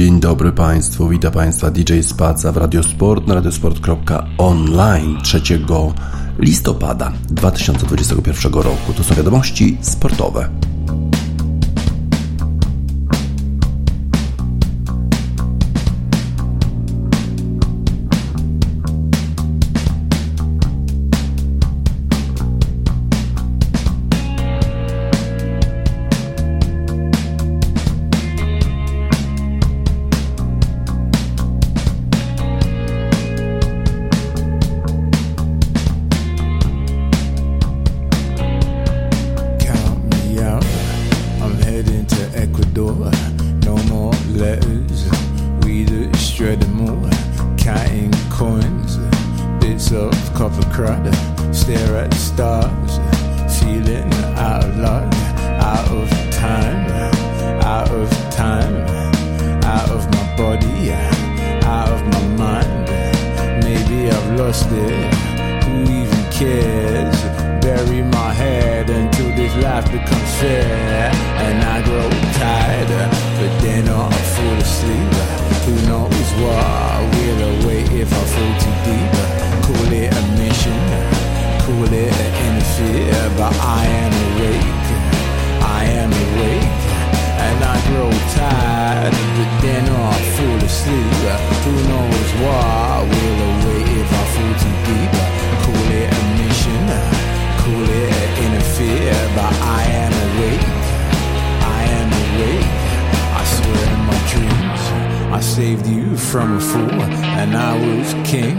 Dzień dobry Państwu, witam Państwa DJ Spaca w Radiosport na radiosport.online 3 listopada 2021 roku. To są wiadomości sportowe. was king,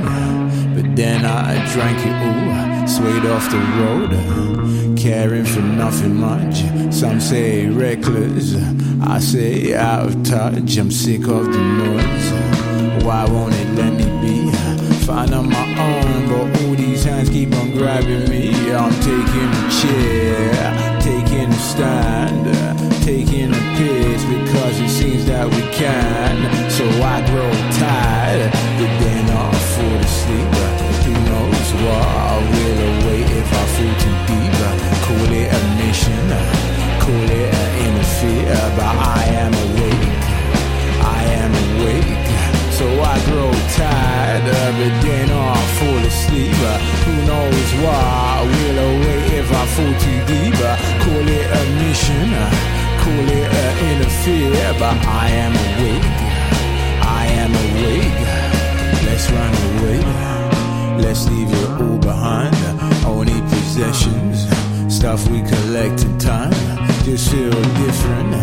but then I drank it all, swayed off the road, caring for nothing much. Some say reckless, I say out of touch. I'm sick of the noise. Why won't it let me be? Find on my own, but all these hands keep on grabbing me. I'm taking a chair, taking a stand, taking a piss because it seems that we can. So I grow tired, but then I fall asleep. Who knows what will await if I fall too deep? Call it a mission, call it an interfere, but I am awake. I am awake. So I grow tired it, then I fall asleep. Who knows why? Will await if I fall too deep. Call it a mission, call it an interfere, but I am awake. I am awake. Let's run away. Let's leave it all behind. Only possessions, stuff we collect in time. Just feel different,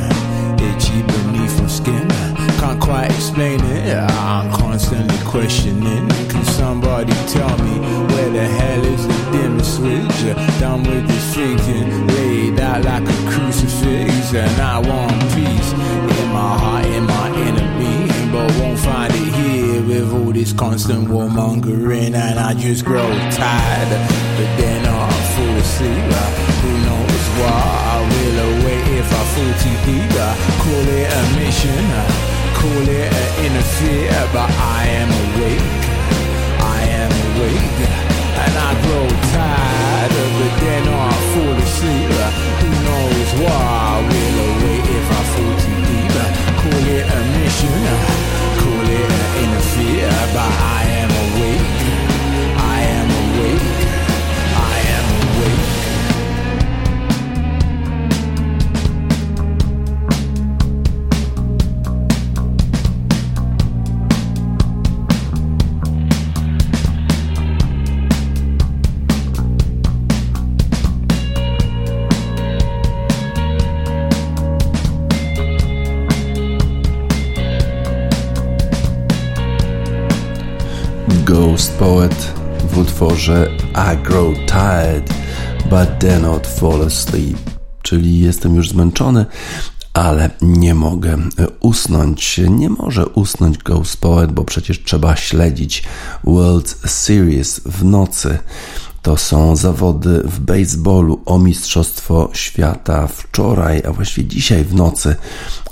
itchy beneath my skin. Can't quite explain it. I'm constantly questioning. Can somebody tell me where the hell is the dimmer switch? Done with this thinking, laid out like a crucifix, and I want peace in my heart, in my inner being, but won't find it here with all this constant warmongering, and I just grow tired. But then I fall asleep. Uh, who knows why I will await if I fall too deep? Uh, call it a mission uh, call it an interfere, but I am awake. I am awake, and I grow tired of it. Then I fall asleep. Who knows why? Will await if I fall dare not fall asleep, czyli jestem już zmęczony, ale nie mogę usnąć. Nie może usnąć Ghost Poet, bo przecież trzeba śledzić World Series w nocy. To są zawody w baseballu o Mistrzostwo Świata. Wczoraj, a właściwie dzisiaj w nocy,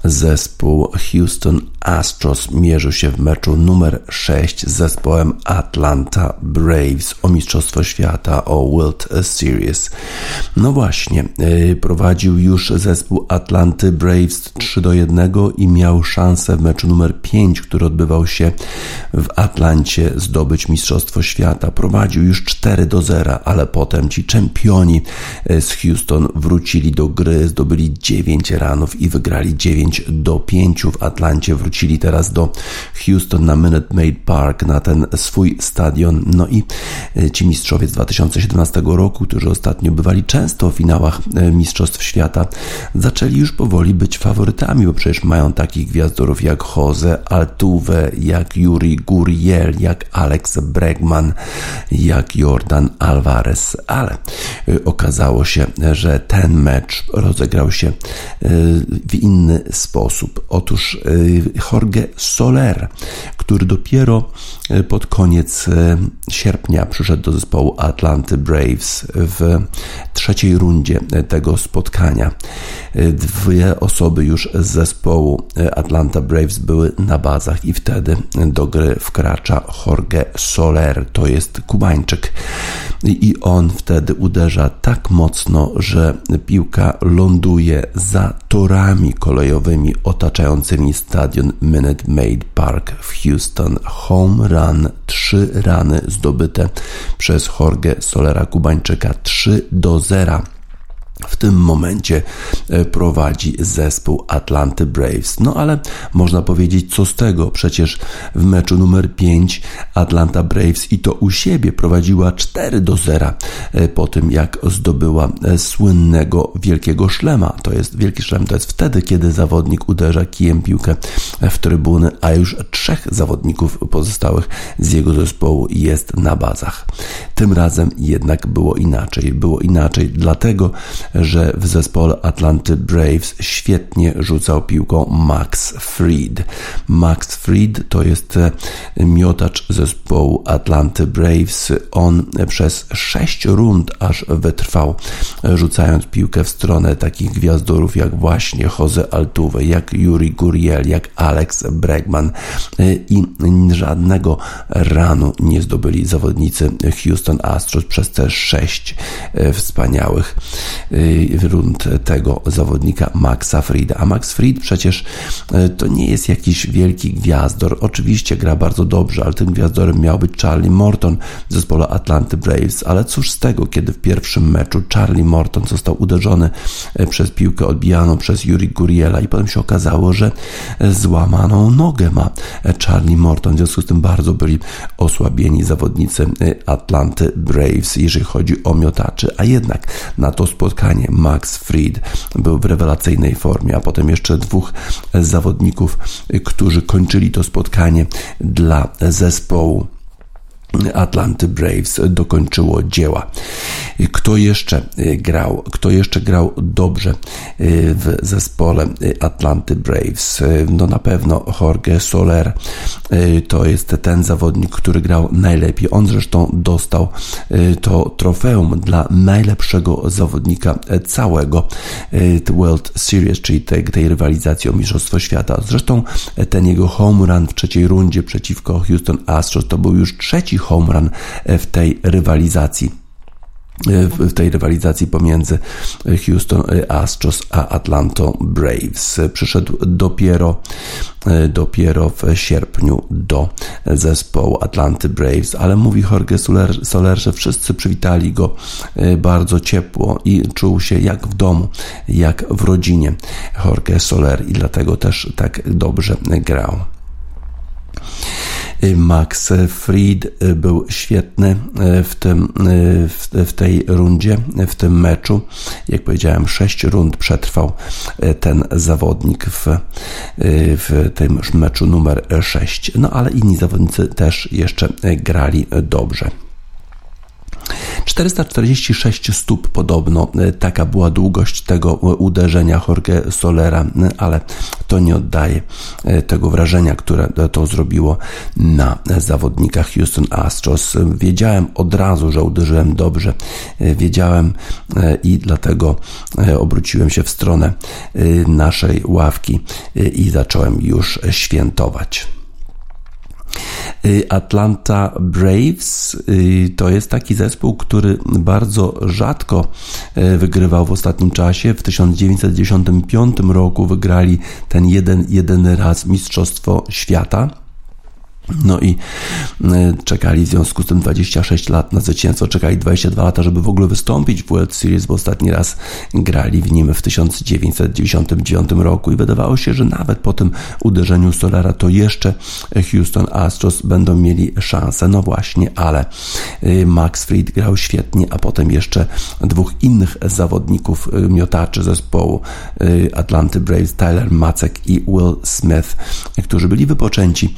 zespół Houston Astros mierzył się w meczu numer 6 z zespołem Atlanta Braves o Mistrzostwo Świata, o World Series. No właśnie, y, prowadził już zespół Atlanty Braves 3 do 1 i miał szansę w meczu numer 5, który odbywał się w Atlancie, zdobyć Mistrzostwo Świata. Prowadził już 4 do 0, ale potem ci czempioni y, z Houston wrócili do gry, zdobyli 9 ranów i wygrali 9 do 5 w Atlancie. Wrócili teraz do Houston na Minute Maid Park, na ten swój stadion. No i e, ci mistrzowie z 2017 roku, którzy ostatnio bywali często w finałach e, Mistrzostw Świata, zaczęli już powoli być faworytami, bo przecież mają takich gwiazdorów jak Jose Altuve, jak Yuri Guriel, jak Alex Bregman, jak Jordan Alvarez, ale e, okazało się, że ten mecz rozegrał się w inny sposób. Otóż Jorge Soler, który dopiero pod koniec sierpnia przyszedł do zespołu Atlanty Braves w trzeciej rundzie tego spotkania. Dwie osoby już z zespołu Atlanta Braves były na bazach i wtedy do gry wkracza Jorge Soler, to jest Kubańczyk i on wtedy uderza tak mocno, że piłka ląduje za torami kolejowymi otaczającymi stadion Minute Maid Park w Houston. Home run, trzy rany zdobyte przez Jorge Solera Kubańczyka 3 do 0 w tym momencie e, prowadzi zespół Atlanty Braves. No ale można powiedzieć, co z tego? Przecież w meczu numer 5 Atlanta Braves i to u siebie prowadziła 4 do 0 e, po tym, jak zdobyła e, słynnego wielkiego szlema. To jest wielki szlem, to jest wtedy, kiedy zawodnik uderza kijem piłkę w trybuny, a już trzech zawodników pozostałych z jego zespołu jest na bazach. Tym razem jednak było inaczej. Było inaczej dlatego, że w zespole Atlanty Braves świetnie rzucał piłką Max Fried. Max Fried to jest e, miotacz zespołu Atlanty Braves. On przez sześć rund aż wytrwał, rzucając piłkę w stronę takich gwiazdorów jak właśnie Jose Altuve, jak Yuri Guriel, jak Alex Bregman e, i żadnego ranu nie zdobyli zawodnicy Houston Astros przez te sześć e, wspaniałych rund tego zawodnika Maxa Frieda. A Max Fried przecież e, to nie jest jakiś wielki gwiazdor. Oczywiście gra bardzo dobrze, ale tym gwiazdorem miał być Charlie Morton w zespole Atlanty Braves. Ale cóż z tego, kiedy w pierwszym meczu Charlie Morton został uderzony e, przez piłkę odbijaną przez Yuri Guriela i potem się okazało, że e, złamaną nogę ma Charlie Morton. W związku z tym bardzo byli osłabieni zawodnicy Atlanty Braves, jeżeli chodzi o miotaczy. A jednak na to spotkanie Max Fried był w rewelacyjnej formie, a potem jeszcze dwóch zawodników, którzy kończyli to spotkanie dla zespołu. Atlanty Braves dokończyło dzieła. Kto jeszcze y, grał? Kto jeszcze grał dobrze y, w zespole y, Atlanty Braves? No na pewno Jorge Soler to jest ten zawodnik, który grał najlepiej. On zresztą dostał to trofeum dla najlepszego zawodnika całego World Series, czyli tej, tej rywalizacji o Mistrzostwo Świata. Zresztą ten jego home run w trzeciej rundzie przeciwko Houston Astros to był już trzeci home run w tej rywalizacji w tej rywalizacji pomiędzy Houston Astros a Atlanta Braves. Przyszedł dopiero, dopiero w sierpniu do zespołu Atlanty Braves, ale mówi Jorge Soler, Soler, że wszyscy przywitali go e, bardzo ciepło i czuł się jak w domu, jak w rodzinie Jorge Soler i dlatego też tak dobrze grał. Max Fried był świetny e, w, tym, w tej rundzie, w tym meczu. Jak powiedziałem, sześć rund przetrwał ten zawodnik w, w tym meczu numer 6. No ale inni zawodnicy też jeszcze grali dobrze. 446 stóp podobno, e, taka była długość tego uderzenia Jorge Solera, e, ale to nie oddaje tego wrażenia, które to zrobiło na zawodnikach Houston Astros. Wiedziałem od razu, że uderzyłem dobrze, wiedziałem i dlatego obróciłem się w stronę naszej ławki i zacząłem już świętować. Y, Atlanta Braves y, to jest taki zespół, który bardzo rzadko y, wygrywał w ostatnim czasie. W 1995 roku wygrali ten jeden, jeden raz Mistrzostwo Świata. No i e, czekali w związku z tym 26 lat na zwycięstwo, czekali 22 lata, żeby w ogóle wystąpić w World Series, bo ostatni raz grali w nim w 1999 roku i wydawało się, że nawet po tym uderzeniu Solera to jeszcze Houston Astros będą mieli szansę. No właśnie, ale e, Max Fried grał świetnie, a potem jeszcze dwóch innych zawodników e, miotaczy zespołu Atlanty Braves, Tyler Macek i Will Smith, którzy byli wypoczęci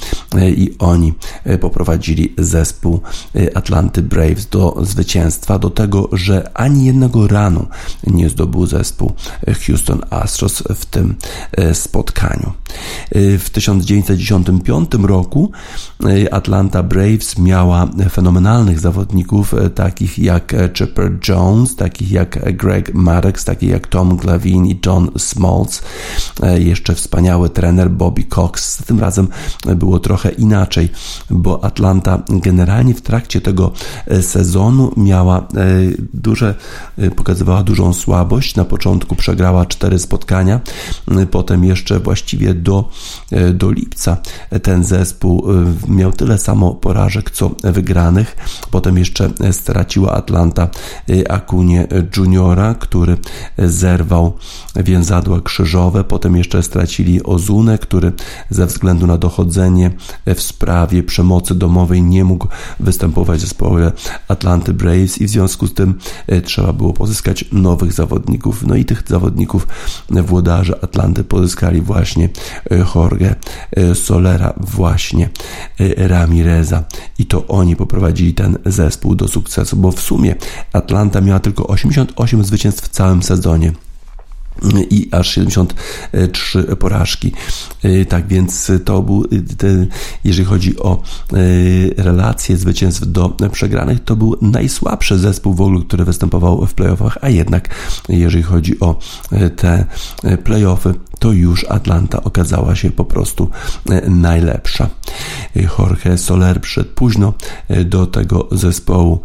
i oni e, poprowadzili zespół e, Atlanty Braves do zwycięstwa, do tego, że ani jednego ranu nie zdobył zespół e, Houston Astros w tym spotkaniu. W 1995 roku Atlanta Braves miała fenomenalnych zawodników, takich jak Chipper Jones, takich jak Greg Maddox, takich jak Tom Glavine i John Smoltz, jeszcze wspaniały trener Bobby Cox. Tym razem było trochę inaczej inaczej, bo Atlanta generalnie w trakcie tego e, sezonu miała e, duże, e, pokazywała dużą słabość. Na początku przegrała cztery spotkania, potem jeszcze właściwie do, do lipca ten zespół miał tyle samo porażek co wygranych. Potem jeszcze straciła Atlanta Akunie Juniora, który zerwał więzadła krzyżowe. Potem jeszcze stracili Ozunę, który ze względu na dochodzenie sprawie przemocy domowej nie mógł występować w zespole Atlanty Braves i w związku z tym e, trzeba było pozyskać nowych zawodników. No i tych zawodników włodarze Atlanty pozyskali właśnie e, Jorge e, Solera, właśnie Ramireza i to oni poprowadzili ten zespół do sukcesu, bo w sumie Atlanta miała tylko 88 zwycięstw w całym sezonie i aż 73 porażki. Y, tak więc to był, y, jeżeli chodzi o y, relacje zwycięstw do przegranych, to był najsłabszy zespół w ogóle, który występował w playoffach, a jednak jeżeli chodzi o te playoffy, to już Atlanta okazała się po prostu najlepsza. Jorge Soler przyszedł późno do tego zespołu,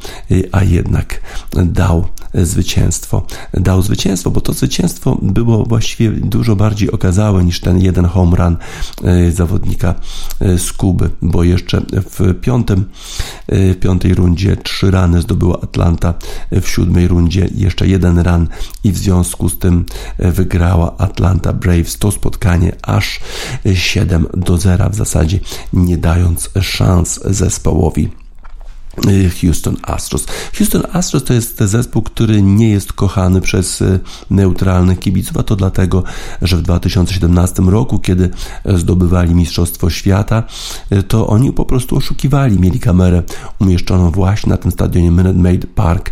a jednak dał zwycięstwo. Dał zwycięstwo, bo to zwycięstwo było właściwie dużo bardziej okazałe niż ten jeden home run e, zawodnika e, z Kuby, bo jeszcze w piątym, e, w piątej rundzie trzy rany zdobyła Atlanta, w siódmej rundzie jeszcze jeden run i w związku z tym wygrała Atlanta Braves to spotkanie aż 7 do 0 w zasadzie, nie dając szans zespołowi Houston Astros. Houston Astros to jest zespół, który nie jest kochany przez y, neutralnych kibiców, a to dlatego, że w 2017 roku, kiedy zdobywali Mistrzostwo Świata, y, to oni po prostu oszukiwali. Mieli kamerę umieszczoną właśnie na tym stadionie Minute Maid Park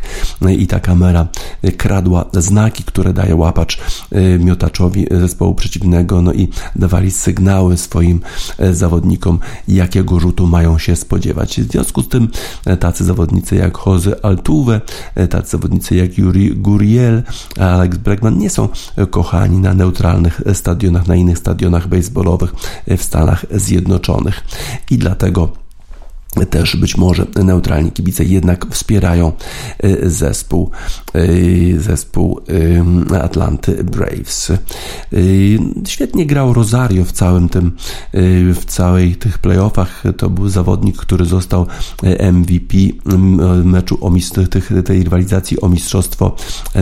i ta kamera kradła znaki, które daje łapacz miotaczowi zespołu przeciwnego, no i dawali sygnały swoim zawodnikom, jakiego rzutu mają się spodziewać. W związku z tym tacy zawodnicy jak Jose Altuve, tacy zawodnicy jak Yuri Guriel, Alex Bregman nie są kochani na neutralnych stadionach, na innych stadionach baseballowych w Stanach Zjednoczonych. I dlatego też być może neutralni kibice jednak wspierają y, zespół, y, zespół y, Atlanty Braves. Świetnie grał Rosario w całym tym, w całej tych playoffach. To był zawodnik, który został MVP meczu o tych, tej rywalizacji o mistrzostwo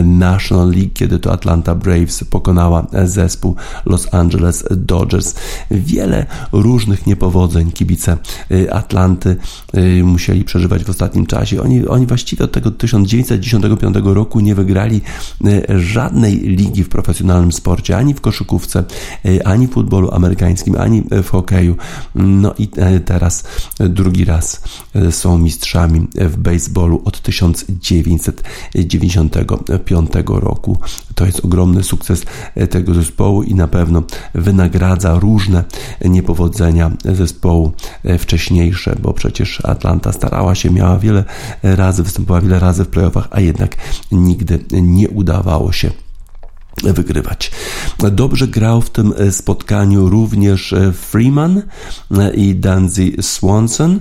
National League, kiedy to Atlanta Braves pokonała zespół Los Angeles Dodgers. Wiele różnych niepowodzeń kibice Atlanty musieli przeżywać w ostatnim czasie. Oni, oni właściwie od tego 1995 roku nie wygrali żadnej ligi w profesjonalnym sporcie, ani w koszykówce, ani w futbolu amerykańskim, ani w hokeju. No i teraz drugi raz są mistrzami w baseballu od 1995 roku. To jest ogromny sukces tego zespołu i na pewno wynagradza różne niepowodzenia zespołu wcześniejsze, bo przecież Atlanta starała się, miała wiele razy, występowała wiele razy w playoffach, a jednak nigdy nie udawało się wygrywać. Dobrze grał w tym e, spotkaniu również e, Freeman e, i Danzy Swanson,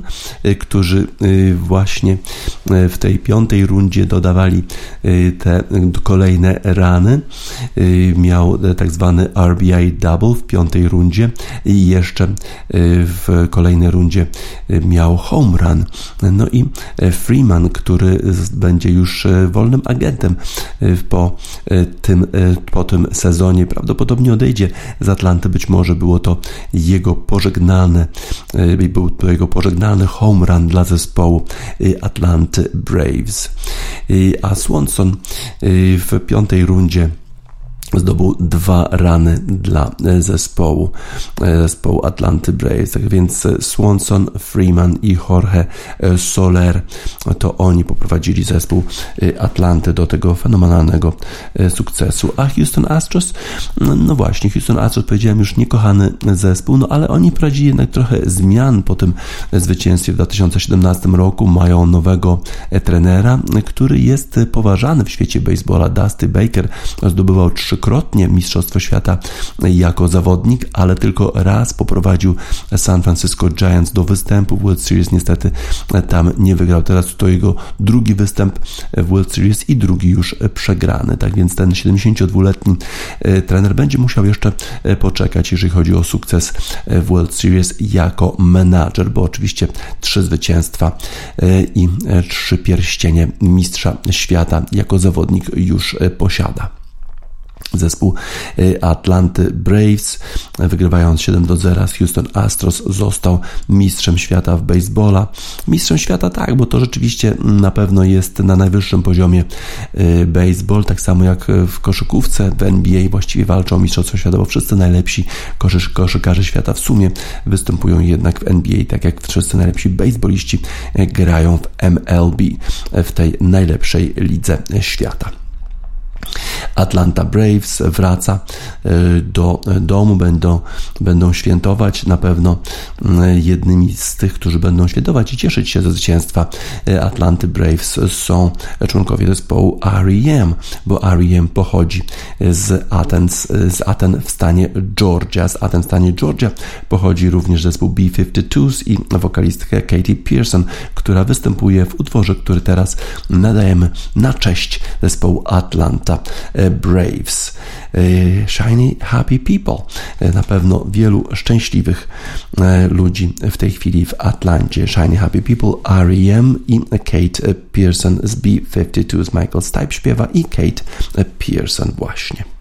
którzy właśnie w tej piątej rundzie dodawali te kolejne rany. Miał tak zwany RBI double w piątej rundzie i jeszcze w kolejnej rundzie miał home run. No i Freeman, który będzie już wolnym agentem po tym po tym sezonie. Prawdopodobnie odejdzie z Atlanty. Być może było to jego pożegnalne, e, był to jego pożegnalny home run dla zespołu e, Atlanty Braves. E, a Swanson w piątej rundzie zdobył dwa rany dla e, zespołu, e, zespołu Atlanty Braves. Tak więc Swanson, Freeman i Jorge e, Soler to oni poprowadzili zespół Atlanty do tego fenomenalnego sukcesu. A Houston Astros, no właśnie, Houston Astros powiedziałem już niekochany zespół, no ale oni prowadzili jednak trochę zmian po tym zwycięstwie w 2017 roku. Mają nowego trenera, który jest poważany w świecie baseballa. Dusty Baker zdobywał trzy trzykrotnie Mistrzostwo Świata jako zawodnik, ale tylko raz poprowadził San Francisco Giants do występu w World Series. Niestety tam nie wygrał. Teraz to jego drugi występ w World Series i drugi już przegrany. Tak więc ten 72-letni e, trener będzie musiał jeszcze e, poczekać, jeżeli chodzi o sukces w World Series jako menadżer, bo oczywiście trzy zwycięstwa e, i trzy pierścienie mistrza świata jako zawodnik już posiada. Zespół y, Atlanty Braves, wygrywając 7 do 0 z Houston Astros, został mistrzem świata w baseballa. Mistrzem świata tak, bo to rzeczywiście na pewno jest na najwyższym poziomie y, baseball, tak samo jak w koszykówce w NBA właściwie walczą mistrzostwo świata, bo wszyscy najlepsi koszyk, koszykarze świata w sumie występują jednak w NBA, tak jak wszyscy najlepsi baseballiści y, grają w MLB, w tej najlepszej lidze świata. Atlanta Braves wraca e, do domu, będą, będą świętować. Na pewno e, jednymi z tych, którzy będą świętować i cieszyć się ze zwycięstwa Atlanty Braves są członkowie zespołu R.E.M., bo R.E.M. pochodzi z Aten, z Aten w stanie Georgia. Z Aten w stanie Georgia pochodzi również zespół B-52s i wokalistka Katie Pearson, która występuje w utworze, który teraz nadajemy na cześć zespołu Atlanta Braves. E, shiny Happy People. E, na pewno wielu szczęśliwych e, ludzi w tej chwili w Atlancie. Shiny Happy People, R.E.M. i Kate Pearson z B-52 z Michael Stipe śpiewa i Kate Pearson właśnie.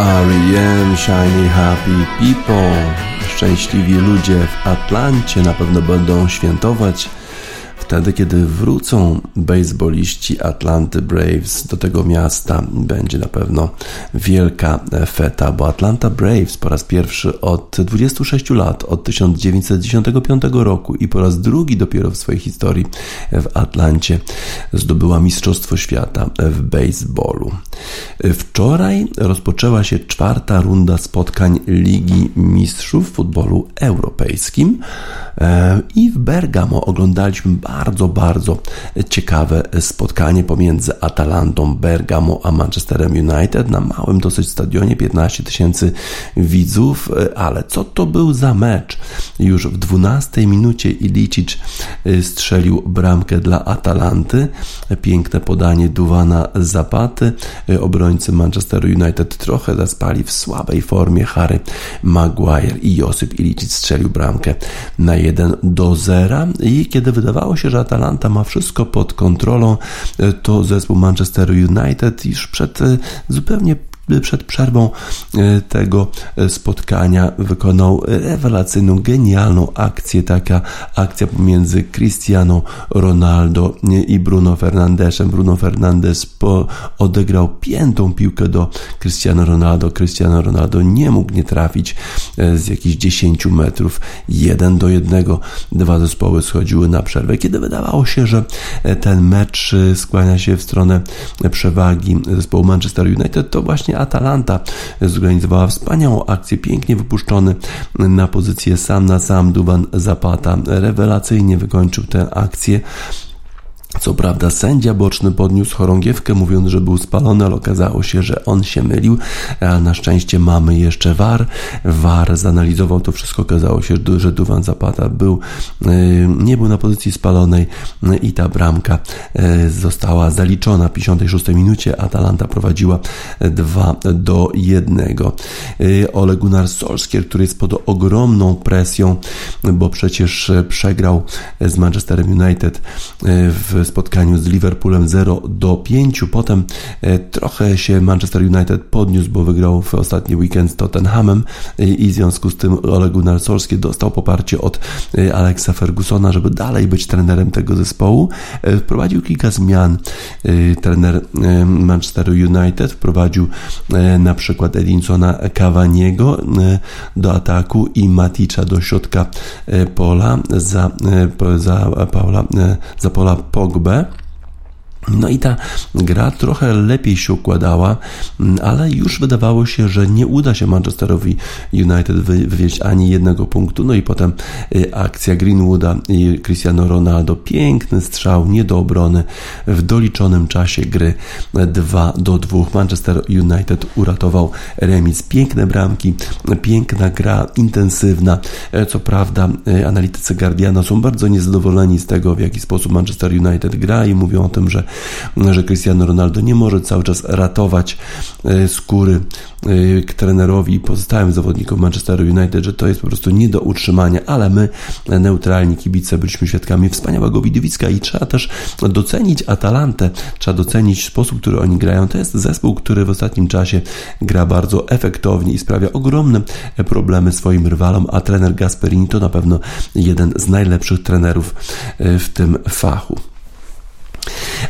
R.E.M. Shiny Happy People. Szczęśliwi ludzie w Atlancie na pewno będą świętować wtedy, kiedy wrócą baseballiści Atlanty Braves do tego miasta, będzie na pewno wielka feta, bo Atlanta Braves po raz pierwszy od 26 lat, od 1995 roku i po raz drugi dopiero w swojej historii w Atlancie zdobyła Mistrzostwo Świata w baseballu. Wczoraj rozpoczęła się czwarta runda spotkań Ligi Mistrzów w futbolu europejskim e, i w Bergamo oglądaliśmy bardzo, bardzo ciekawe spotkanie pomiędzy Atalantą Bergamo a Manchesterem United na małym dosyć stadionie, 15 tysięcy widzów, ale co to był za mecz? Już w 12 minucie Ilicic y, strzelił bramkę dla Atalanty, piękne podanie Duwana Zapaty, obrońcy Manchesteru United trochę zaspali w słabej formie Harry Maguire i Josip Ilicic strzelił bramkę na 1 do 0 i kiedy wydawało się, że Atalanta ma wszystko pod kontrolą, e, to zespół Manchester United już przed e, zupełnie przed przerwą e, tego e, spotkania wykonał rewelacyjną, genialną akcję, taka akcja pomiędzy Cristiano Ronaldo i Bruno Fernandesem. Bruno Fernandes po, odegrał piętą piłkę do Cristiano Ronaldo. Cristiano Ronaldo nie mógł nie trafić e, z jakichś 10 metrów. Jeden do jednego dwa zespoły schodziły na przerwę. Kiedy wydawało się, że ten mecz skłania się w stronę przewagi zespołu Manchester United, to właśnie Atalanta zorganizowała wspaniałą akcję, pięknie wypuszczony na pozycję sam na sam Duban Zapata. Rewelacyjnie wykończył tę akcję. Co prawda sędzia boczny podniósł chorągiewkę mówiąc, że był spalony, ale okazało się, że on się mylił, na szczęście mamy jeszcze VAR. VAR zanalizował to wszystko, okazało się, że Duwan Zapata był, y, nie był na pozycji spalonej y, i ta bramka y, została zaliczona w 56 minucie. Atalanta prowadziła 2 do 1. Ole Gunnar Solskjaer, który jest pod ogromną presją, bo przecież przegrał z Manchesterem United w spotkaniu z Liverpoolem 0 do 5. Potem e, trochę się Manchester United podniósł, bo wygrał w ostatni weekend z Tottenhamem i w związku z tym Ole Gunnar dostał poparcie od e, Alexa Fergusona, żeby dalej być trenerem tego zespołu. E, wprowadził kilka zmian. Trener Manchester United wprowadził na przykład Edinsona Cavaniego do ataku i Maticza do środka pola za, za Paula, za pola Pogba Pogbę. No i ta gra trochę lepiej się układała, mm, ale już wydawało się, że nie uda się Manchesterowi United wywieźć ani jednego punktu. No i potem y, akcja Greenwooda i Cristiano Ronaldo. Piękny strzał, nie do obrony w doliczonym czasie gry 2 do 2. Manchester United uratował remis. Piękne bramki, piękna gra, intensywna. E, co prawda y, analitycy Guardiana są bardzo niezadowoleni z tego, w jaki sposób Manchester United gra i mówią o tym, że że Cristiano Ronaldo nie może cały czas ratować e, skóry e, trenerowi i pozostałym zawodnikom Manchesteru United, że to jest po prostu nie do utrzymania, ale my, neutralni kibice, byliśmy świadkami wspaniałego widowiska i trzeba też docenić Atalantę, trzeba docenić sposób, który oni grają. To jest zespół, który w ostatnim czasie gra bardzo efektownie i sprawia ogromne problemy swoim rywalom, a trener Gasperini to na pewno jeden z najlepszych trenerów e, w tym fachu.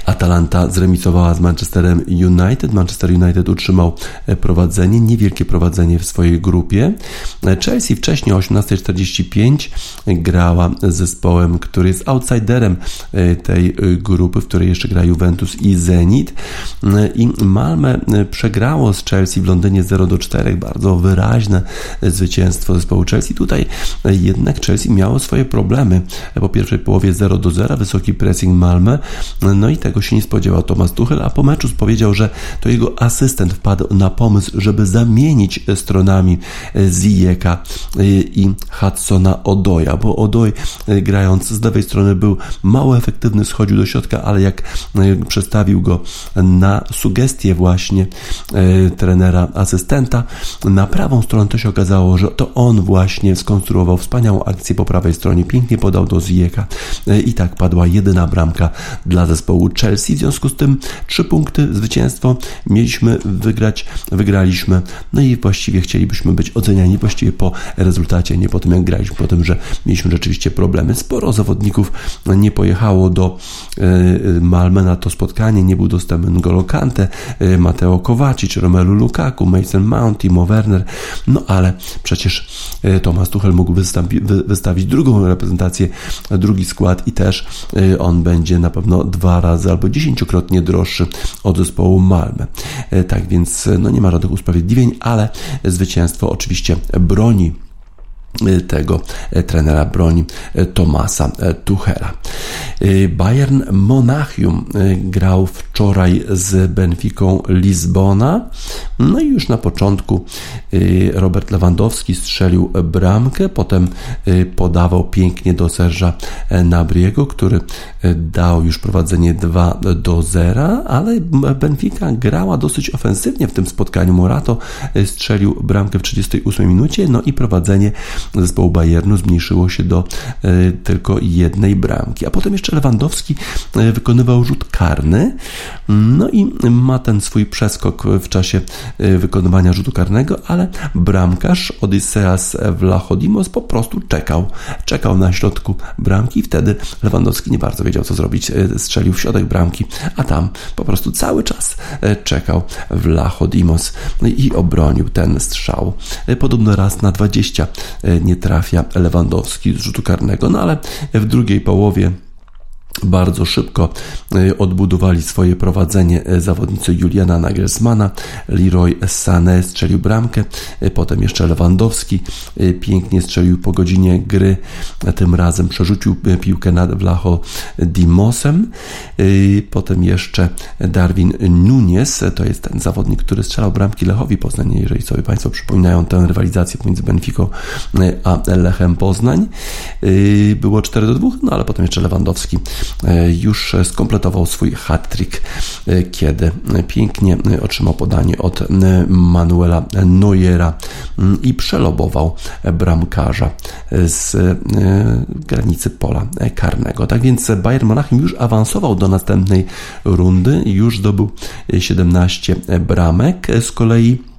Atalanta zremisowała z Manchesterem United. Manchester United utrzymał e, prowadzenie, niewielkie prowadzenie w swojej grupie. E, Chelsea wcześniej o 18.45 grała z zespołem, który jest outsiderem e, tej grupy, w której jeszcze gra Juventus i Zenit. I Malmę przegrało z Chelsea w Londynie 0 do 4. Bardzo wyraźne zwycięstwo zespołu Chelsea. Tutaj jednak Chelsea miało swoje problemy. Po pierwszej połowie 0 do 0, wysoki pressing Malmę, no i tego się nie spodziewał Thomas Tuchel, a po meczu powiedział, że to jego asystent wpadł na pomysł, żeby zamienić stronami Zijeka i Hudsona Odoja, bo Odoj grając z lewej strony był mało efektywny, schodził do środka, ale jak przestawił go na sugestie właśnie e, trenera asystenta na prawą stronę, to się okazało, że to on właśnie skonstruował wspaniałą akcję po prawej stronie, pięknie podał do Zijeka e, i tak padła jedyna bramka dla zespołu Chelsea. W związku z tym trzy punkty, zwycięstwo mieliśmy wygrać, wygraliśmy. No i właściwie chcielibyśmy być oceniani właściwie po rezultacie, nie po tym jak graliśmy, po tym, że mieliśmy rzeczywiście problemy. Sporo zawodników nie pojechało do Malmę na to spotkanie, nie był dostępny N'Golo Kante, Mateo Kovacic, Romelu Lukaku, Mason Mount, Timo Werner, no ale przecież Tomasz Tuchel mógł wystawi, wystawić drugą reprezentację, drugi skład i też on będzie na pewno dwa razy albo dziesięciokrotnie droższy od zespołu Malmę. Y, tak więc no nie ma żadnych usprawiedliwień, ale zwycięstwo oczywiście broni tego y, trenera broni y, Tomasa Tuchela. Bayern Monachium grał wczoraj z Benficą Lizbona. No i już na początku Robert Lewandowski strzelił bramkę, potem podawał pięknie do Serża Nabriego, który dał już prowadzenie 2 do 0, ale Benfica grała dosyć ofensywnie w tym spotkaniu. Morato strzelił bramkę w 38 minucie, no i prowadzenie zespołu Bayernu zmniejszyło się do e, tylko jednej bramki. A potem jeszcze Lewandowski e, wykonywał rzut karny, no i ma ten swój przeskok w czasie e, wykonywania rzutu karnego, ale bramkarz Odysseas Vlachodimos po prostu czekał. Czekał na środku bramki i wtedy Lewandowski nie bardzo wiedział, co zrobić. Strzelił w środek bramki, a tam po prostu cały czas czekał Vlachodimos i obronił ten strzał. Podobno raz na 20 nie trafia Lewandowski z rzutu karnego, no ale w drugiej połowie bardzo szybko e, odbudowali swoje prowadzenie e, zawodnicy Juliana Nagelsmana. Leroy Sané strzelił bramkę, e, potem jeszcze Lewandowski pięknie strzelił po godzinie gry, tym razem przerzucił piłkę nad Vlacho Dimosem. Potem jeszcze Darwin Nunes, to jest ten zawodnik, który strzelał bramki Lechowi Poznań, jeżeli sobie Państwo przypominają tę rywalizację pomiędzy Benfico a Lechem Poznań. Było 4 do 2, no ale potem jeszcze Lewandowski już skompletował swój hat-trick, e, kiedy pięknie otrzymał podanie od Manuela Neuera mm, i przelobował bramkarza z e, granicy pola karnego. Tak więc Bayern Monachium już awansował do następnej rundy, już zdobył 17 bramek. Z kolei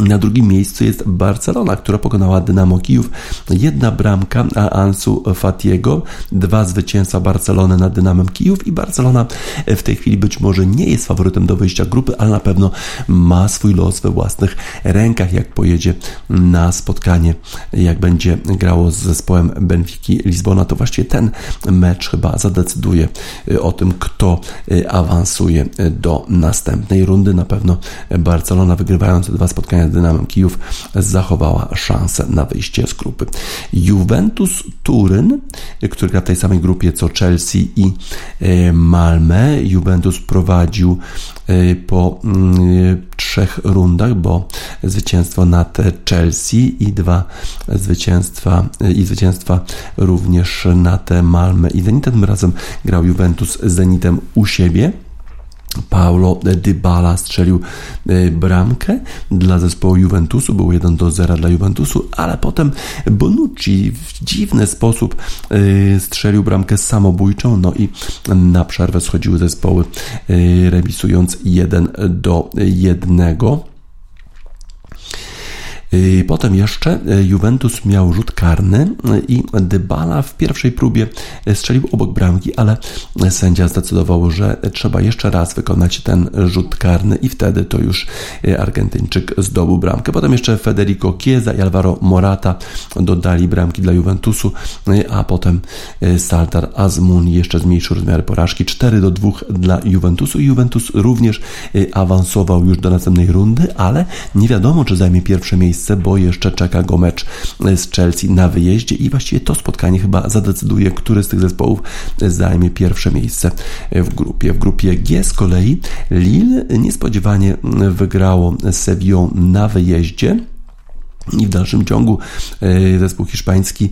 na drugim miejscu jest Barcelona, która pokonała Dynamo Kijów. Jedna bramka Ansu Fatiego, dwa zwycięstwa Barcelony nad Dynamem Kijów i Barcelona w tej chwili być może nie jest faworytem do wyjścia grupy, ale na pewno ma swój los we własnych rękach, jak pojedzie na spotkanie, jak będzie grało z zespołem Benfiki Lizbona, to właściwie ten mecz chyba zadecyduje o tym, kto awansuje do następnej rundy. Na pewno Barcelona wygrywając dwa spotkania Dynamem Kijów zachowała szansę na wyjście z grupy. Juventus Turyn, który gra w tej samej grupie co Chelsea i e, Malmę. Juventus prowadził e, po mm, trzech rundach, bo zwycięstwo nad Chelsea i dwa zwycięstwa e, i zwycięstwa również nad Malmę i Zenitem. Tym razem grał Juventus z Zenitem u siebie. Paulo Dybala strzelił e, bramkę dla zespołu Juventusu, był 1 do 0 dla Juventusu, ale potem Bonucci w dziwny sposób e, strzelił bramkę samobójczą, no i na przerwę schodziły zespoły e, remisując 1 do 1. Potem jeszcze y, Juventus miał rzut karny y, i Dybala w pierwszej próbie strzelił obok bramki, ale sędzia zdecydował, że trzeba jeszcze raz wykonać ten rzut karny i wtedy to już Argentyńczyk zdobył bramkę. Potem jeszcze Federico Chiesa i Alvaro Morata dodali bramki dla Juventusu, a potem Saltar Azmun jeszcze zmniejszył rozmiary porażki 4 do 2 dla Juventusu i Juventus również awansował już do następnej rundy, ale nie wiadomo, czy zajmie pierwsze miejsce miejsce, bo jeszcze czeka go mecz z Chelsea na wyjeździe i właściwie to spotkanie chyba zadecyduje, który z tych zespołów zajmie pierwsze miejsce w grupie. W grupie G z kolei Lille niespodziewanie wygrało Sevillą na wyjeździe. I w dalszym ciągu e, zespół hiszpański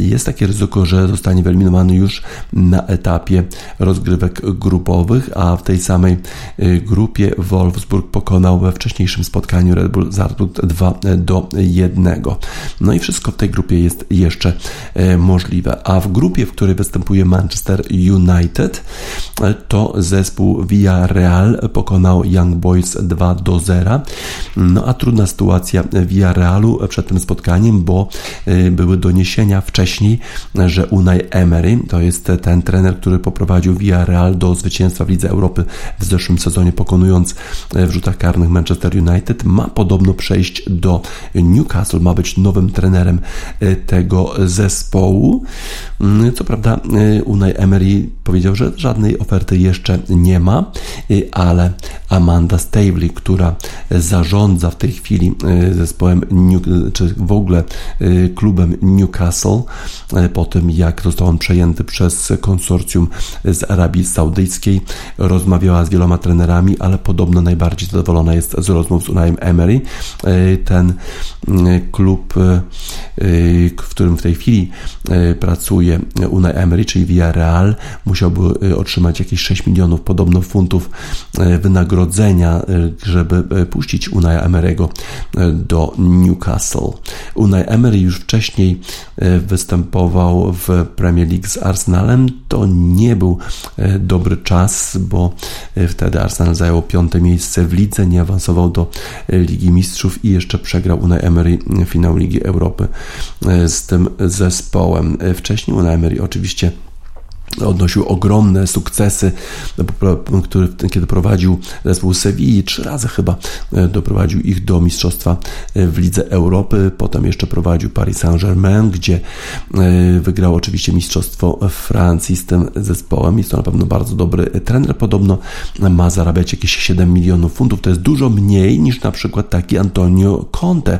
jest takie ryzyko, że zostanie wyeliminowany już na etapie rozgrywek grupowych, a w tej samej e, grupie Wolfsburg pokonał we wcześniejszym spotkaniu Red Bull Salzburg 2 do 1. No i wszystko w tej grupie jest jeszcze e, możliwe. A w grupie, w której występuje Manchester United, to zespół Villarreal pokonał Young Boys 2 do 0. No a trudna sytuacja Realu przed tym spotkaniem, bo y, były doniesienia wcześniej, że Unai Emery, to jest ten trener, który poprowadził Villarreal do zwycięstwa w Lidze Europy w zeszłym sezonie, pokonując y, w rzutach karnych Manchester United, ma podobno przejść do Newcastle, ma być nowym trenerem y, tego zespołu. Co prawda Unai Emery powiedział, że żadnej oferty jeszcze nie ma, ale Amanda Stavely, która zarządza w tej chwili zespołem zespołem, New, czy w ogóle y, klubem Newcastle, y, po tym jak został on przejęty przez konsorcjum z Arabii Saudyjskiej. Rozmawiała z wieloma trenerami, ale podobno najbardziej zadowolona jest z rozmów z Unajem Emery. Y, ten klub, w którym w tej chwili pracuje Unai Emery, czyli Villarreal, musiałby otrzymać jakieś 6 milionów podobno funtów wynagrodzenia, żeby puścić Unai Emery'ego do Newcastle. Unai Emery już wcześniej e, występował w Premier League z Arsenalem. To nie był e, dobry czas, bo e, wtedy Arsenal zajął piąte miejsce w lidze, nie awansował do Ligi Mistrzów i jeszcze przegrał Unai Emery finał Ligi Europy z tym zespołem. Wcześniej Unai Emery oczywiście odnosił ogromne sukcesy, który, kiedy prowadził zespół Sewilli, trzy razy chyba e, doprowadził ich do mistrzostwa e, w Lidze Europy, potem jeszcze prowadził Paris Saint-Germain, gdzie e, wygrał oczywiście mistrzostwo Francji z tym zespołem. Jest to na pewno bardzo dobry trener, podobno ma zarabiać jakieś 7 milionów funtów, to jest dużo mniej niż na przykład taki Antonio Conte,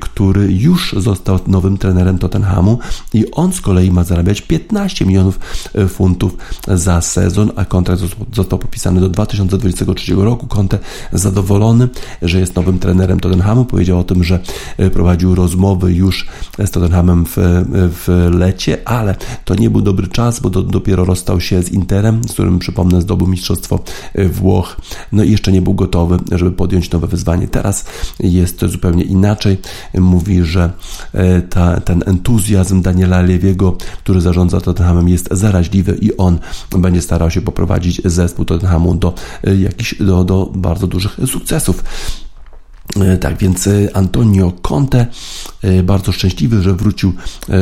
który już został nowym trenerem Tottenhamu i on z kolei ma zarabiać 15 milionów funtów za sezon, a kontrakt został podpisany do 2023 roku. Conte zadowolony, że jest nowym trenerem Tottenhamu. Powiedział o tym, że e, prowadził rozmowy już z Tottenhamem w, w lecie, ale to nie był dobry czas, bo do, dopiero rozstał się z Interem, z którym przypomnę zdobył mistrzostwo e, Włoch. No i jeszcze nie był gotowy, żeby podjąć nowe wyzwanie. Teraz jest zupełnie inaczej. Mówi, że e, ta, ten entuzjazm Daniela Lewiego, który zarządza Tottenhamem jest zaraźliwy i on będzie starał się poprowadzić zespół Tottenhamu do, e, jakichś, do, do bardzo dużych sukcesów. E, tak więc e, Antonio Conte e, bardzo szczęśliwy, że wrócił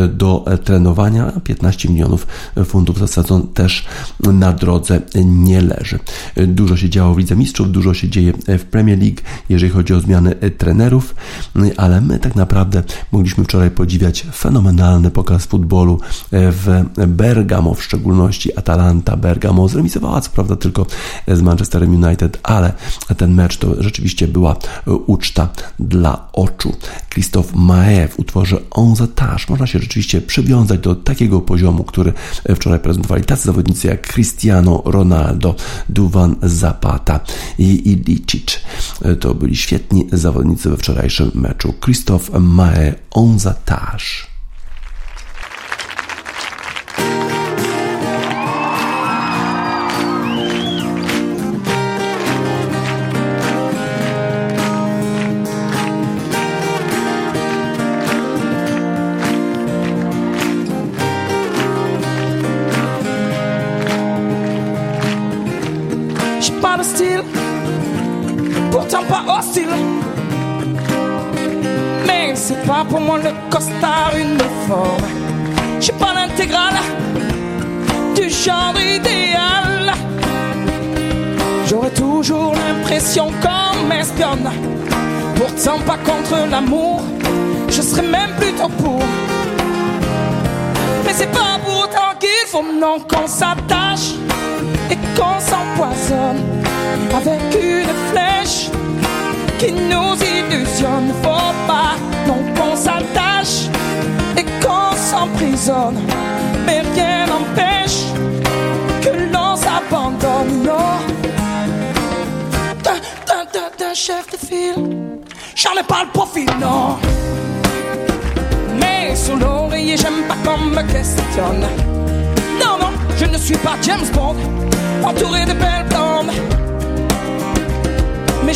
do trenowania. 15 milionów funtów za sezon też na drodze nie leży. Dużo się działo w Lidze Mistrzów, dużo się dzieje w Premier League, jeżeli chodzi o zmiany trenerów, ale my tak naprawdę mogliśmy wczoraj podziwiać fenomenalny pokaz futbolu w Bergamo, w szczególności Atalanta Bergamo zremisowała co prawda tylko z Manchesterem United, ale ten mecz to rzeczywiście była uczta dla oczu. Christophe Mae w utworze On the można się rzeczywiście przywiązać do takiego poziomu, który wczoraj prezentowali tacy zawodnicy jak Cristiano Ronaldo, Duvan Zapata i Ilicic. To byli świetni zawodnicy we wczorajszym meczu. Christophe Mae On the.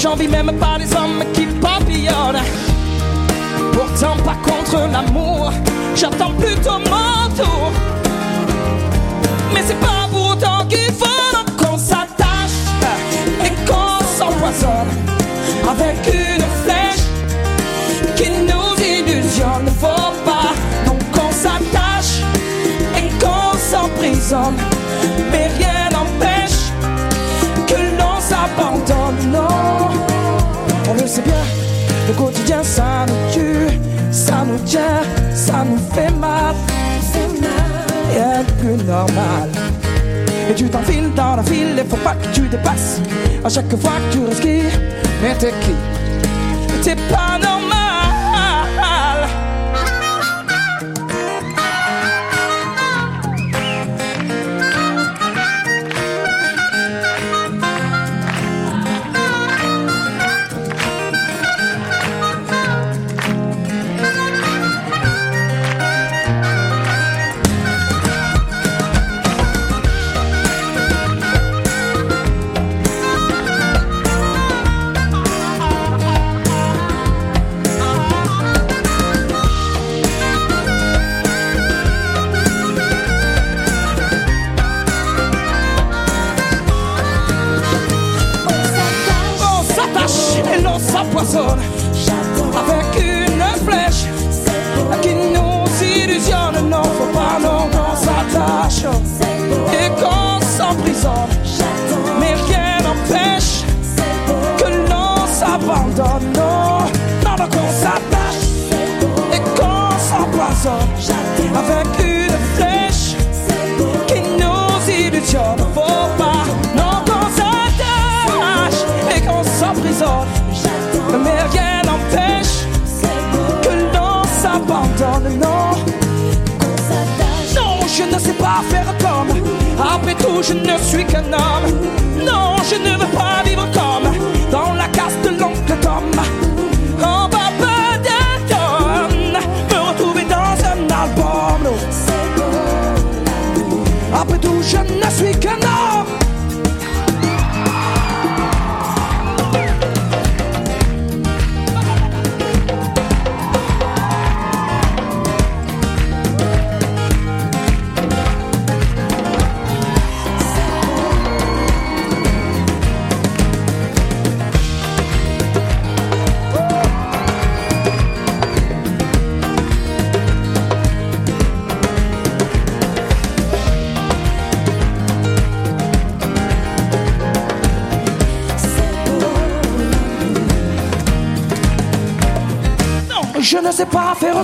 Mais même pas des hommes qui papillonnent. Pourtant, pas contre l'amour, j'attends plutôt mon tour. Mais c'est pas pour autant qu'il faut qu'on s'attache et qu'on s'empoisonne avec une flèche qui nous illusionne. Faut pas donc qu'on s'attache et qu'on s'emprisonne. Mais rien ça nous tue, ça nous tient, ça nous fait mal. Rien de plus normal. Et tu t'enfiles dans la file, il faut pas que tu dépasses. À chaque fois que tu respires, mais t'es qui? T'es pas normal. Je ne suis qu'un homme. Non, je ne veux pas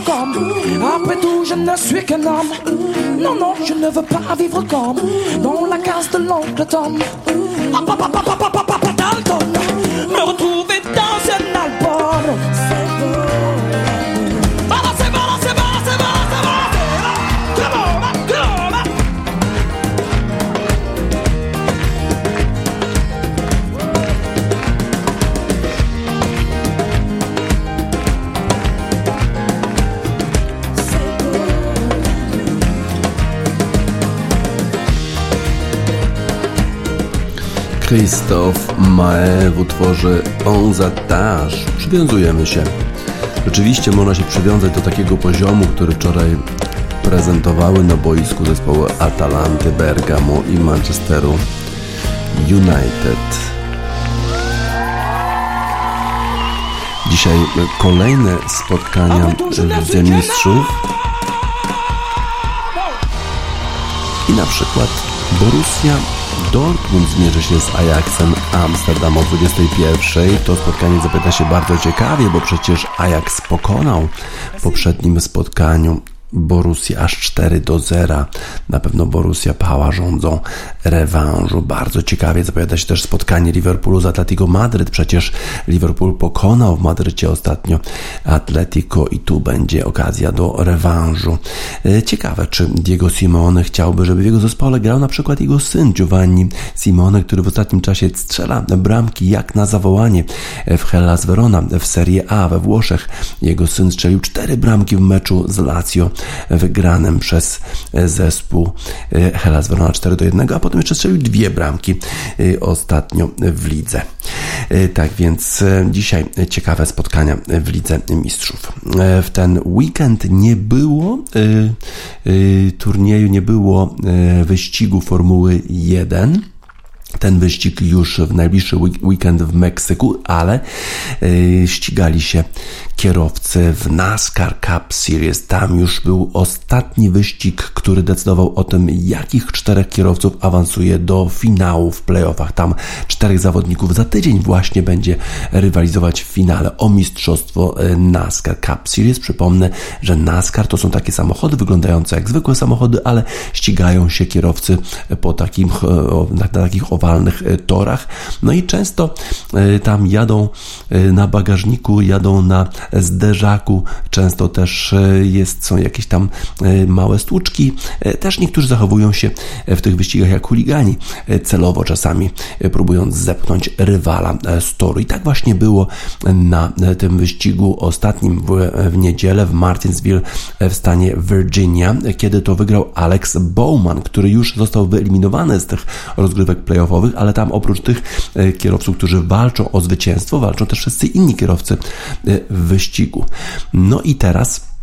comme. Après tout, je ne suis qu'un homme. Non, non, je ne veux pas vivre comme dans la case de l'oncle Tom. Christophe Mae w utworze On Zatage. Przywiązujemy się. Rzeczywiście można się przywiązać do takiego poziomu, który wczoraj prezentowały na boisku zespoły Atalanty, Bergamo i Manchesteru United. Dzisiaj kolejne spotkania Lidze Mistrzów i na przykład Borussia Dortmund zmierzy się z Ajaxem Amsterdam o 21. To spotkanie zapyta się bardzo ciekawie, bo przecież Ajax pokonał w poprzednim spotkaniu Borussia aż 4 do 0. Na pewno Borussia Pała rządzą rewanżu. Bardzo ciekawie zapowiada się też spotkanie Liverpoolu z Atletico Madryt. Przecież Liverpool pokonał w Madrycie ostatnio Atletico i tu będzie okazja do rewanżu. E, ciekawe, czy Diego Simone chciałby, żeby w jego zespole grał na przykład jego syn Giovanni Simone, który w ostatnim czasie strzela bramki jak na zawołanie w Hellas Verona w Serie A we Włoszech. Jego syn strzelił cztery bramki w meczu z Lazio wygranym przez zespół e, Hellas Verona 4 do 1, a potem jeszcze strzelił dwie bramki e, ostatnio w lidze. E, tak więc dzisiaj ciekawe spotkania w Lidze Mistrzów. W ten weekend nie było turnieju, nie było wyścigu Formuły 1 ten wyścig już w najbliższy weekend w Meksyku, ale ścigali się kierowcy w NASCAR Cup Series. Tam już był ostatni wyścig, który decydował o tym, jakich czterech kierowców awansuje do finału w playoffach. Tam czterech zawodników za tydzień właśnie będzie rywalizować w finale o mistrzostwo e, NASCAR Cup Series. Przypomnę, że NASCAR to są takie samochody wyglądające jak zwykłe samochody, ale ścigają się kierowcy po takim, na takich owalnych e, torach. No i często e, tam jadą na bagażniku, jadą na zderzaku, często też e, jest, są jakieś tam e, małe stłuczki. E, też niektórzy zachowują się w tych wyścigach jak chuligani, celowo czasami próbując zepchnąć rywala z toru. I tak właśnie było na tym wyścigu ostatnim w, w niedzielę w Martinsville w stanie Virginia, kiedy to wygrał Alex Bowman, który już został wyeliminowany z tych rozgrywek ale tam oprócz tych kierowców, którzy walczą o zwycięstwo, walczą też wszyscy inni kierowcy w wyścigu. No i teraz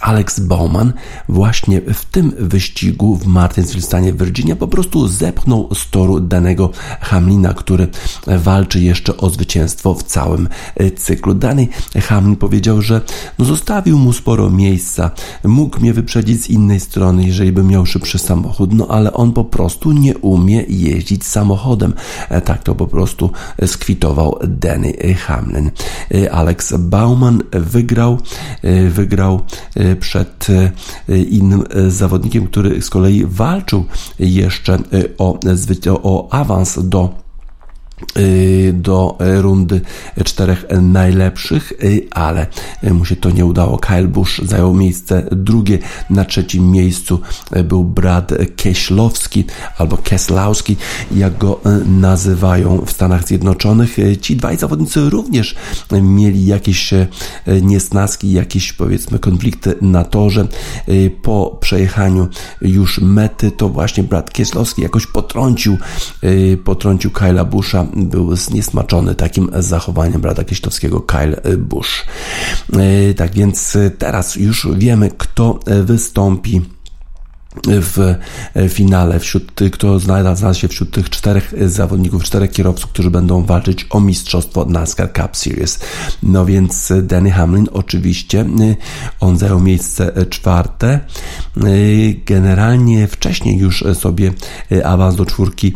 Alex Bowman właśnie w tym wyścigu w Martinsville, stanie Virginia, po prostu zepchnął z toru danego Hamlina, który walczy jeszcze o zwycięstwo w całym e, cyklu. Dany Hamlin powiedział, że no zostawił mu sporo miejsca, mógł mnie wyprzedzić z innej strony, jeżeli by miał szybszy samochód, no ale on po prostu nie umie jeździć samochodem. E, tak to po prostu skwitował Danny Hamlin. E, Alex Bowman wygrał, wygrał przed e, innym e, zawodnikiem, który z kolei walczył jeszcze e, o, o awans do do rundy czterech najlepszych, y, ale mu się to nie udało. Kyle Busch zajął miejsce drugie. Na trzecim miejscu był Brad Kieślowski albo Keslowski, jak go y, nazywają w Stanach Zjednoczonych. Ci dwaj zawodnicy również mieli jakieś niesnaski, jakieś powiedzmy konflikty na torze. Po przejechaniu już mety to właśnie Brad Kieslowski jakoś potrącił, potrącił Kyla Busha był zniesmaczony takim zachowaniem brata Kieślowskiego Kyle Bush. E, tak więc teraz już wiemy, kto wystąpi w finale, wśród tych, kto znalazł się wśród tych czterech zawodników, czterech kierowców, którzy będą walczyć o mistrzostwo NASCAR Cup Series. No więc Danny Hamlin oczywiście, on zajął miejsce czwarte. Generalnie wcześniej już sobie awans do czwórki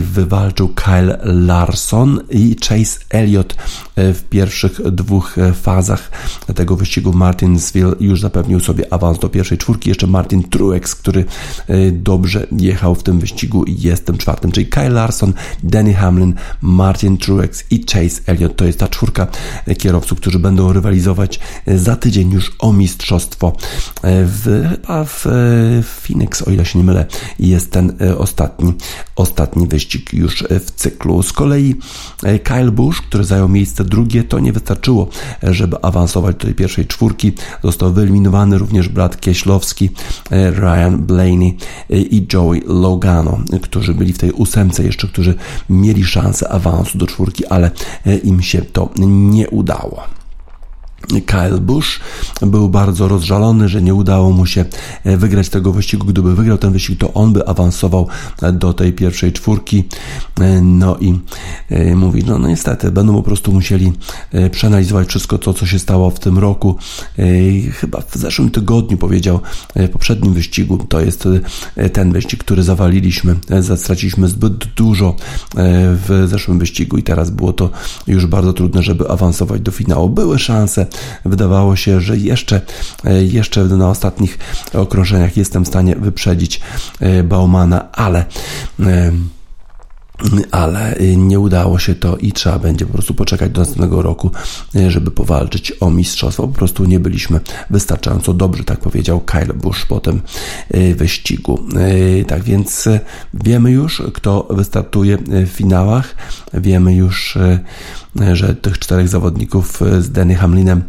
wywalczył Kyle Larson i Chase Elliott w pierwszych dwóch fazach tego wyścigu Martinsville już zapewnił sobie awans do pierwszej czwórki. Jeszcze Martin Truex Truex, który e, dobrze jechał w tym wyścigu i jest tym czwartym, czyli Kyle Larson, Danny Hamlin, Martin Truex i Chase Elliott. To jest ta czwórka e, kierowców, którzy będą rywalizować e, za tydzień już o mistrzostwo w, chyba w Phoenix, o ile się nie mylę, jest ten ostatni, ostatni wyścig już w cyklu. Z kolei Kyle Busch, który zajął miejsce drugie, to nie wystarczyło, żeby awansować do tej pierwszej czwórki. Został wyeliminowany również brat Kieślowski, Ryan Blaney i Joey Logano, którzy byli w tej ósemce jeszcze, którzy mieli szansę awansu do czwórki, ale im się to nie udało. Kyle Busch był bardzo rozżalony, że nie udało mu się e, wygrać tego wyścigu. Gdyby wygrał ten wyścig, to on by awansował e, do tej pierwszej czwórki. E, no i mówi, no, no niestety, będą po prostu musieli przeanalizować wszystko to, co się stało w tym roku. Chyba w zeszłym tygodniu powiedział, w poprzednim wyścigu, to jest ten wyścig, który zawaliliśmy. Straciliśmy zbyt dużo w zeszłym wyścigu i teraz było to już bardzo trudne, żeby awansować do finału. Były szanse, wydawało się, że jeszcze, jeszcze na ostatnich okrążeniach jestem w stanie wyprzedzić Baumana, ale ale nie udało się to i trzeba będzie po prostu poczekać do następnego roku, żeby powalczyć o mistrzostwo. Po prostu nie byliśmy wystarczająco dobrzy, tak powiedział Kyle Busch po tym y, wyścigu. Y, tak więc y, wiemy już, kto wystartuje w finałach, wiemy już że tych czterech zawodników z Denny Hamlinem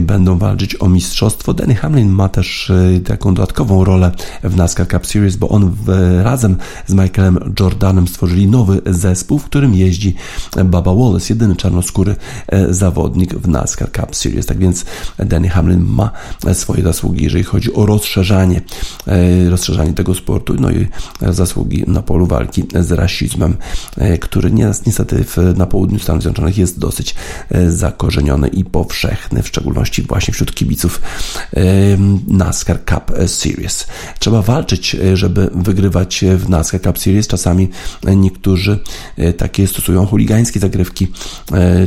będą walczyć o mistrzostwo. Denny Hamlin ma też taką dodatkową rolę w NASCAR Cup Series, bo on razem z Michaelem Jordanem stworzyli nowy zespół, w którym jeździ Baba Wallace, jedyny czarnoskóry zawodnik w NASCAR Cup Series. Tak więc Denny Hamlin ma swoje zasługi, jeżeli chodzi o rozszerzanie, rozszerzanie tego sportu, no i zasługi na polu walki z rasizmem, który niestety na południu Stanów Zjednoczonych jest dosyć e, zakorzeniony i powszechny, w szczególności właśnie wśród kibiców e, NASCAR Cup Series. Trzeba walczyć, e, żeby wygrywać w NASCAR Cup Series. Czasami niektórzy takie stosują chuligańskie zagrywki,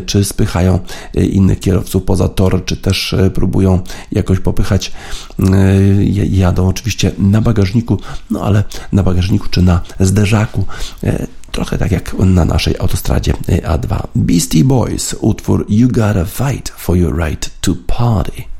czy spychają innych kierowców poza tor, czy też próbują jakoś popychać. Jadą oczywiście na bagażniku, no ale na bagażniku czy na zderzaku Trochę tak jak na naszej autostradzie A2. Beastie Boys, utwór You Gotta Fight for Your Right to Party.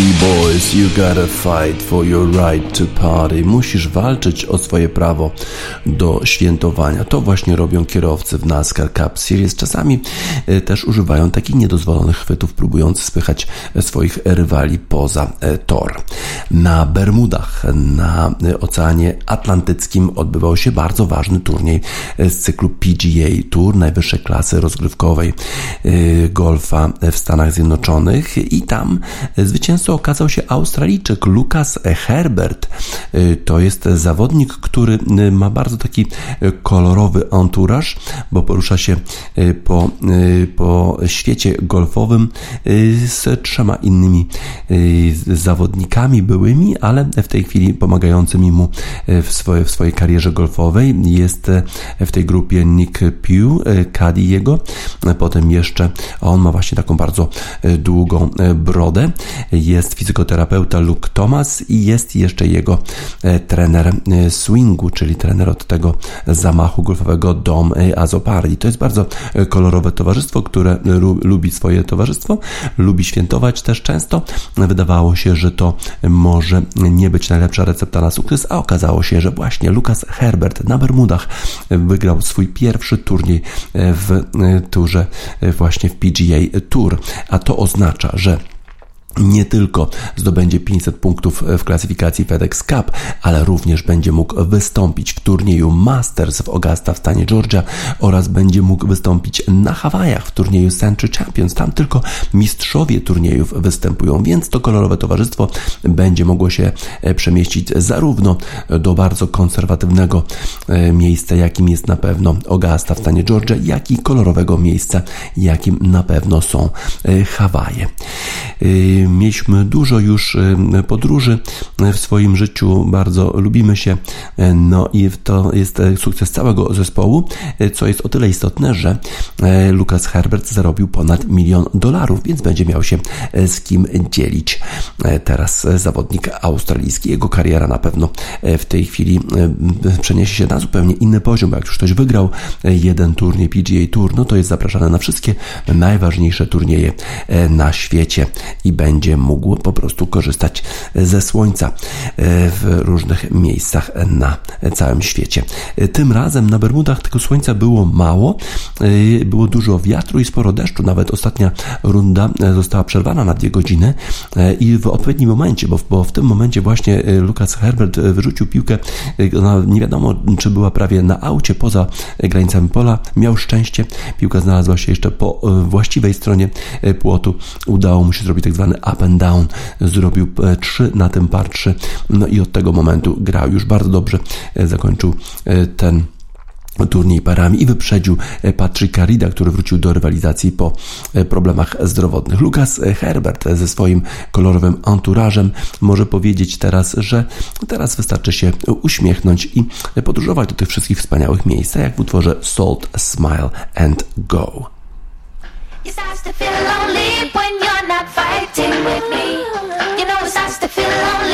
Boys, you gotta fight for your right to party. Musisz walczyć o swoje prawo do świętowania. To właśnie robią kierowcy w NASCAR Cup Series. Czasami e, też używają takich niedozwolonych chwytów, próbując spychać swoich rywali poza e, tor. Na Bermudach, na Oceanie Atlantyckim odbywał się bardzo ważny turniej z cyklu PGA Tour, najwyższej klasy rozgrywkowej e, golfa w Stanach Zjednoczonych i tam zwycięzcą okazał się Australijczyk Lucas Herbert. To jest zawodnik, który ma bardzo taki kolorowy anturaż, bo porusza się po, po świecie golfowym z trzema innymi zawodnikami byłymi, ale w tej chwili pomagającymi mu w, swoje, w swojej karierze golfowej. Jest w tej grupie Nick Pugh, caddy jego, potem jeszcze on ma właśnie taką bardzo długą brodę. Jest fizykoterapeuta Luke Thomas i jest jeszcze jego trener swingu, czyli trener od tego zamachu golfowego Dom Azopardi. To jest bardzo kolorowe towarzystwo, które lubi swoje towarzystwo, lubi świętować też często. Wydawało się, że to może nie być najlepsza recepta na sukces, a okazało się, że właśnie Lucas Herbert na Bermudach wygrał swój pierwszy turniej w turze właśnie w PGA Tour, a to oznacza, że nie tylko zdobędzie 500 punktów w klasyfikacji FedEx Cup, ale również będzie mógł wystąpić w turnieju Masters w Augusta w stanie Georgia oraz będzie mógł wystąpić na Hawajach w turnieju Century Champions. Tam tylko mistrzowie turniejów występują, więc to kolorowe towarzystwo będzie mogło się e, przemieścić zarówno do bardzo konserwatywnego e, miejsca, jakim jest na pewno Augusta w stanie Georgia, jak i kolorowego miejsca, jakim na pewno są e, Hawaje. Mieliśmy dużo już podróży w swoim życiu, bardzo lubimy się, no i to jest sukces całego zespołu, co jest o tyle istotne, że Lucas Herbert zarobił ponad milion dolarów, więc będzie miał się z kim dzielić. Teraz zawodnik australijski, jego kariera na pewno w tej chwili przeniesie się na zupełnie inny poziom, jak już ktoś wygrał jeden turniej PGA Tour, no to jest zapraszany na wszystkie najważniejsze turnieje na świecie i będzie będzie mógł po prostu korzystać ze słońca e, w różnych miejscach na całym świecie. E, tym razem na Bermudach tego słońca było mało, e, było dużo wiatru i sporo deszczu. Nawet ostatnia runda została przerwana na dwie godziny i w odpowiednim momencie, bo w, bo w tym momencie właśnie Lucas Herbert wyrzucił piłkę, nie wiadomo czy była prawie na aucie poza granicami pola, miał szczęście, piłka znalazła się jeszcze po właściwej stronie płotu, udało mu się zrobić tak zwany up and down, zrobił 3 e, na tym par 3, no i od tego momentu grał już bardzo dobrze, e, zakończył e, ten turniej parami i wyprzedził Patricka Rida, który wrócił do rywalizacji po problemach zdrowotnych. Lucas Herbert ze swoim kolorowym anturażem może powiedzieć teraz, że teraz wystarczy się uśmiechnąć i podróżować do tych wszystkich wspaniałych miejsc, jak w utworze Salt, Smile and Go. Fighting with me. You know it's starts to feel lonely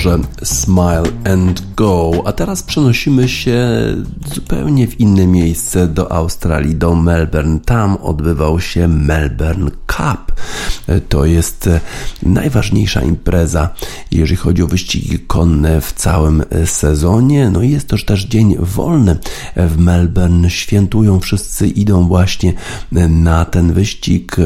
utworze Smile and Go. A teraz przenosimy się zupełnie w inne miejsce do Australii, do Melbourne. Tam odbywał się Melbourne Cup. To jest najważniejsza impreza, jeżeli chodzi o wyścigi konne w całym sezonie. No i jest to też dzień wolny w Melbourne. Świętują wszyscy, idą właśnie na ten wyścig,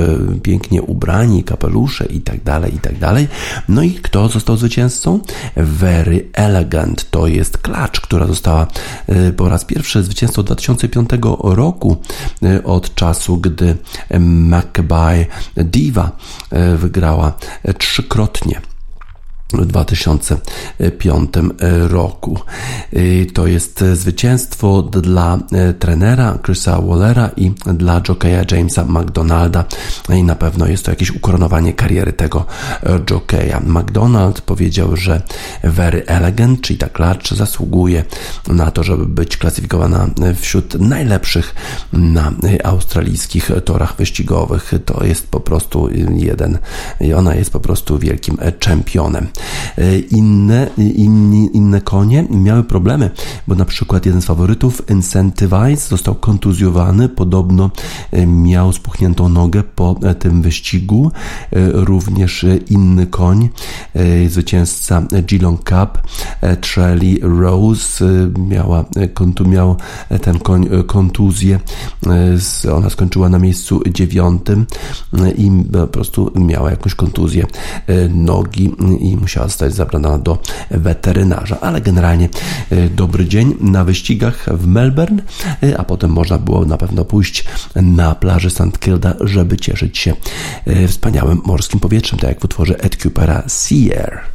pięknie ubrani, kapelusze i tak dalej, i tak dalej. No i kto został zwycięzcą? Very Elegant. To jest klacz, która została e, po raz pierwszy zwycięzcą 2005 roku e, od czasu, gdy Maccabi Diva e, wygrała trzykrotnie w 2005 roku. To jest zwycięstwo dla trenera Chrisa Wallera i dla jockeya Jamesa McDonalda i na pewno jest to jakieś ukoronowanie kariery tego jockeya. McDonald powiedział, że Very Elegant, czyli ta klacz zasługuje na to, żeby być klasyfikowana wśród najlepszych na australijskich torach wyścigowych. To jest po prostu jeden i ona jest po prostu wielkim czempionem. E, inne, inni, inne konie miały problemy, bo na przykład jeden z faworytów, Incentivize, został kontuzjowany, podobno e, miał spuchniętą nogę po e, tym wyścigu. Również inny koń, zwycięzca Geelong Cup, Trelly Rose, miała, miał ten koń kontuzję, ona skończyła na miejscu dziewiątym i po prostu miała jakąś kontuzję nogi i musiała zostać zabrana do weterynarza. Ale generalnie e, dobry dzień na wyścigach w Melbourne, e, a potem można było na pewno pójść na plaży St. Kilda, żeby cieszyć się e, wspaniałym morskim powietrzem, tak jak w utworze Ed Coopera Sea Air.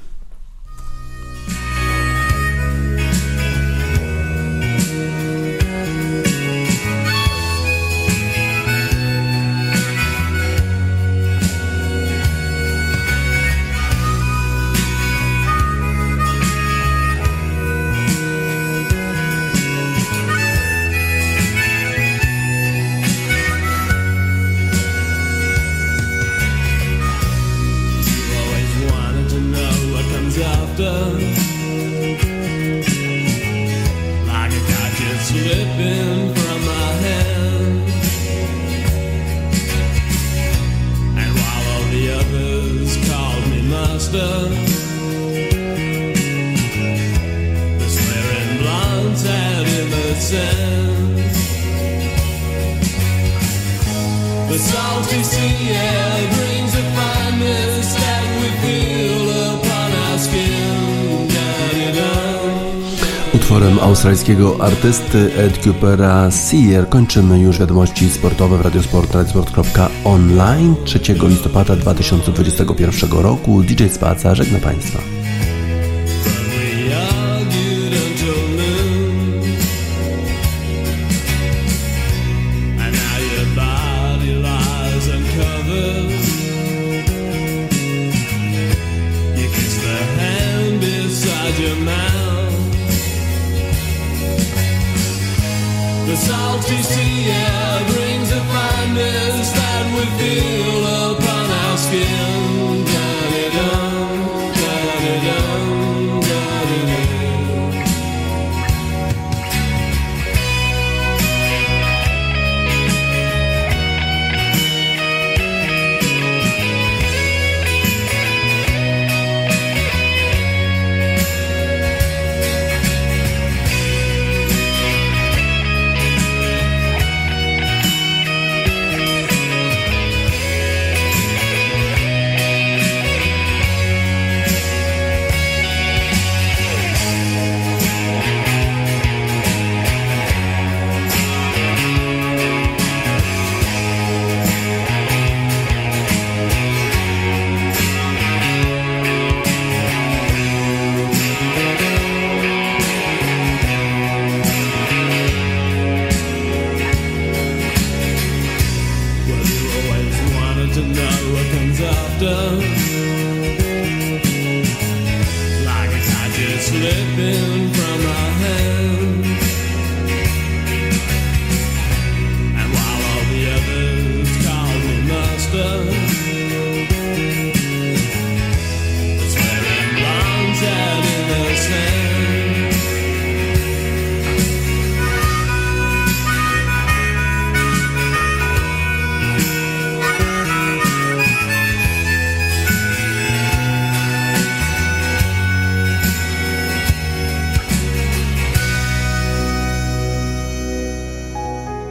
Artysty Ed Coopera Sear kończymy już wiadomości sportowe w Radiosport, radiosport.online 3 listopada 2021 roku. DJ Spaca żegna Państwa.